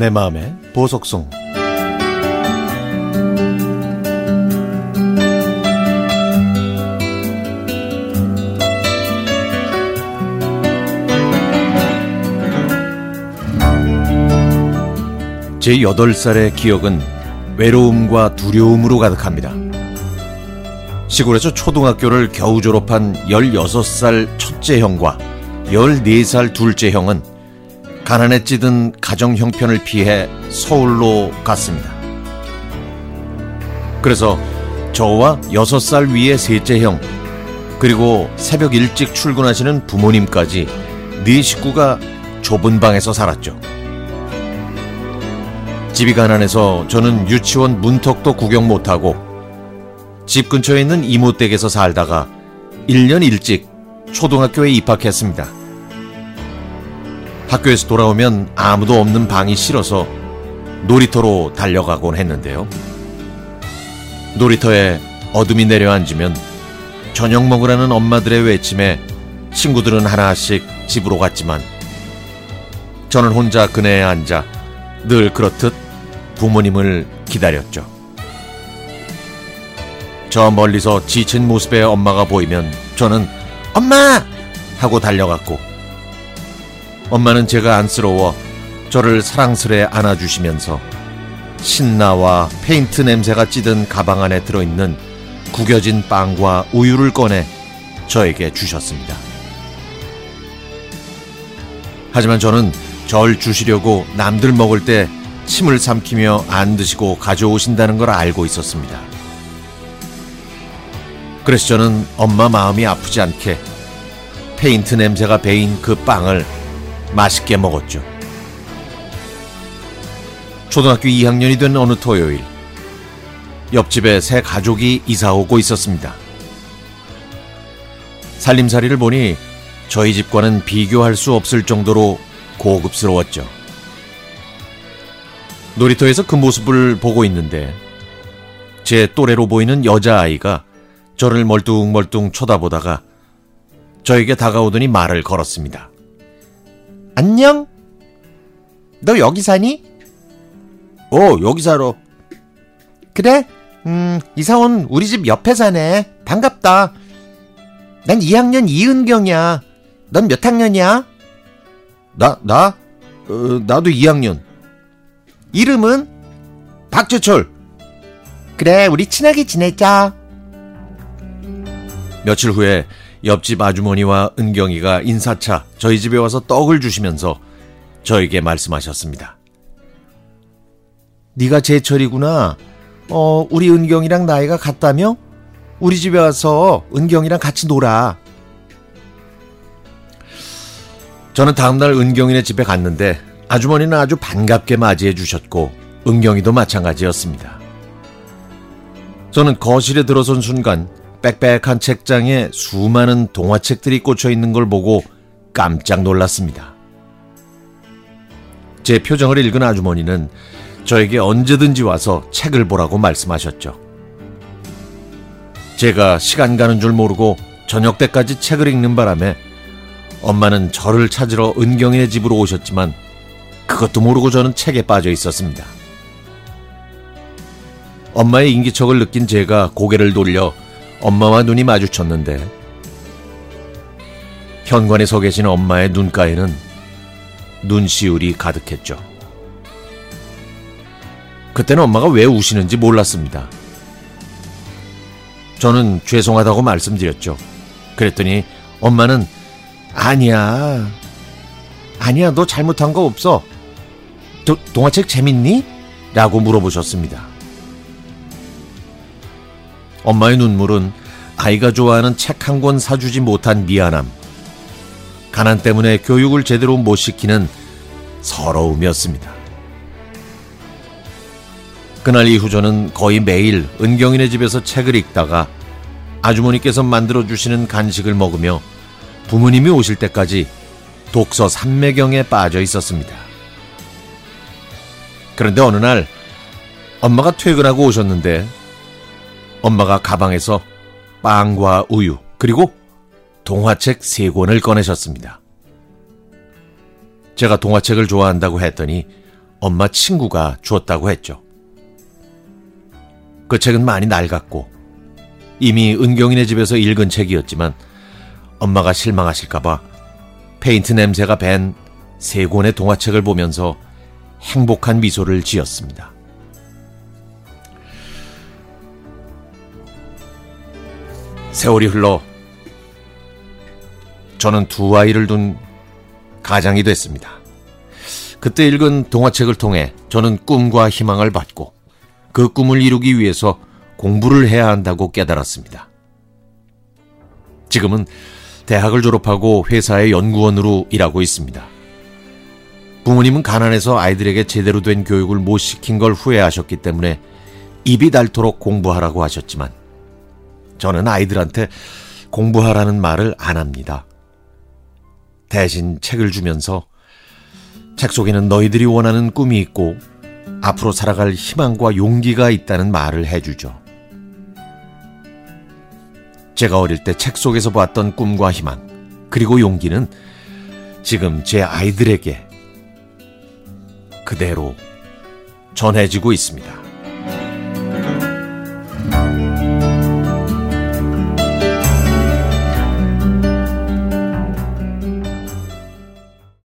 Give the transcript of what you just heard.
내 마음의 보석송 제 8살의 기억은 외로움과 두려움으로 가득합니다. 시골에서 초등학교를 겨우 졸업한 16살 첫째 형과 14살 둘째 형은 가난에 찌든 가정 형편을 피해 서울로 갔습니다. 그래서 저와 6살 위의 셋째 형, 그리고 새벽 일찍 출근하시는 부모님까지 네 식구가 좁은 방에서 살았죠. 집이 가난해서 저는 유치원 문턱도 구경 못하고 집 근처에 있는 이모 댁에서 살다가 1년 일찍 초등학교에 입학했습니다. 학교에서 돌아오면 아무도 없는 방이 싫어서 놀이터로 달려가곤 했는데요. 놀이터에 어둠이 내려앉으면 저녁 먹으라는 엄마들의 외침에 친구들은 하나씩 집으로 갔지만 저는 혼자 그네에 앉아 늘 그렇듯 부모님을 기다렸죠. 저 멀리서 지친 모습의 엄마가 보이면 저는 엄마! 하고 달려갔고 엄마는 제가 안쓰러워 저를 사랑스레 안아주시면서 신나와 페인트 냄새가 찌든 가방 안에 들어있는 구겨진 빵과 우유를 꺼내 저에게 주셨습니다. 하지만 저는 절 주시려고 남들 먹을 때 침을 삼키며 안 드시고 가져오신다는 걸 알고 있었습니다. 그래서 저는 엄마 마음이 아프지 않게 페인트 냄새가 배인 그 빵을 맛있게 먹었죠. 초등학교 2학년이 된 어느 토요일, 옆집에 새 가족이 이사 오고 있었습니다. 살림살이를 보니 저희 집과는 비교할 수 없을 정도로 고급스러웠죠. 놀이터에서 그 모습을 보고 있는데 제 또래로 보이는 여자아이가 저를 멀뚱멀뚱 쳐다보다가 저에게 다가오더니 말을 걸었습니다. 안녕? 너 여기 사니? 어, 여기 살아. 그래? 음, 이사 온 우리 집 옆에 사네. 반갑다. 난 2학년 이은경이야. 넌 몇 학년이야? 나, 나? 어, 나도 2학년. 이름은? 박재철. 그래, 우리 친하게 지내자. 며칠 후에 옆집 아주머니와 은경이가 인사차 저희 집에 와서 떡을 주시면서 저에게 말씀하셨습니다. 네가 제철이구나. 어, 우리 은경이랑 나이가 같다며? 우리 집에 와서 은경이랑 같이 놀아. 저는 다음날 은경이네 집에 갔는데 아주머니는 아주 반갑게 맞이해 주셨고 은경이도 마찬가지였습니다. 저는 거실에 들어선 순간 빽빽한 책장에 수많은 동화책들이 꽂혀 있는 걸 보고 깜짝 놀랐습니다. 제 표정을 읽은 아주머니는 저에게 언제든지 와서 책을 보라고 말씀하셨죠. 제가 시간 가는 줄 모르고 저녁 때까지 책을 읽는 바람에 엄마는 저를 찾으러 은경이네 집으로 오셨지만 그것도 모르고 저는 책에 빠져 있었습니다. 엄마의 인기척을 느낀 제가 고개를 돌려 엄마와 눈이 마주쳤는데 현관에 서 계신 엄마의 눈가에는 눈시울이 가득했죠. 그때는 엄마가 왜 우시는지 몰랐습니다. 저는 죄송하다고 말씀드렸죠. 그랬더니 엄마는 아니야. 아니야, 너 잘못한 거 없어. 도, 동화책 재밌니? 라고 물어보셨습니다. 엄마의 눈물은 아이가 좋아하는 책 한 권 사주지 못한 미안함, 가난 때문에 교육을 제대로 못 시키는 서러움이었습니다. 그날 이후 저는 거의 매일 은경이네 집에서 책을 읽다가 아주머니께서 만들어 주시는 간식을 먹으며 부모님이 오실 때까지 독서 삼매경에 빠져 있었습니다. 그런데 어느 날 엄마가 퇴근하고 오셨는데 엄마가 가방에서 빵과 우유, 그리고 동화책 세 권을 꺼내셨습니다. 제가 동화책을 좋아한다고 했더니 엄마 친구가 주었다고 했죠. 그 책은 많이 낡았고 이미 은경이네 집에서 읽은 책이었지만 엄마가 실망하실까봐 페인트 냄새가 밴 세 권의 동화책을 보면서 행복한 미소를 지었습니다. 세월이 흘러 저는 두 아이를 둔 가장이 됐습니다. 그때 읽은 동화책을 통해 저는 꿈과 희망을 받고 그 꿈을 이루기 위해서 공부를 해야 한다고 깨달았습니다. 지금은 대학을 졸업하고 회사의 연구원으로 일하고 있습니다. 부모님은 가난해서 아이들에게 제대로 된 교육을 못 시킨 걸 후회하셨기 때문에 입이 닳도록 공부하라고 하셨지만 저는 아이들한테 공부하라는 말을 안 합니다. 대신 책을 주면서 책 속에는 너희들이 원하는 꿈이 있고 앞으로 살아갈 희망과 용기가 있다는 말을 해주죠. 제가 어릴 때 책 속에서 봤던 꿈과 희망, 그리고 용기는 지금 제 아이들에게 그대로 전해지고 있습니다.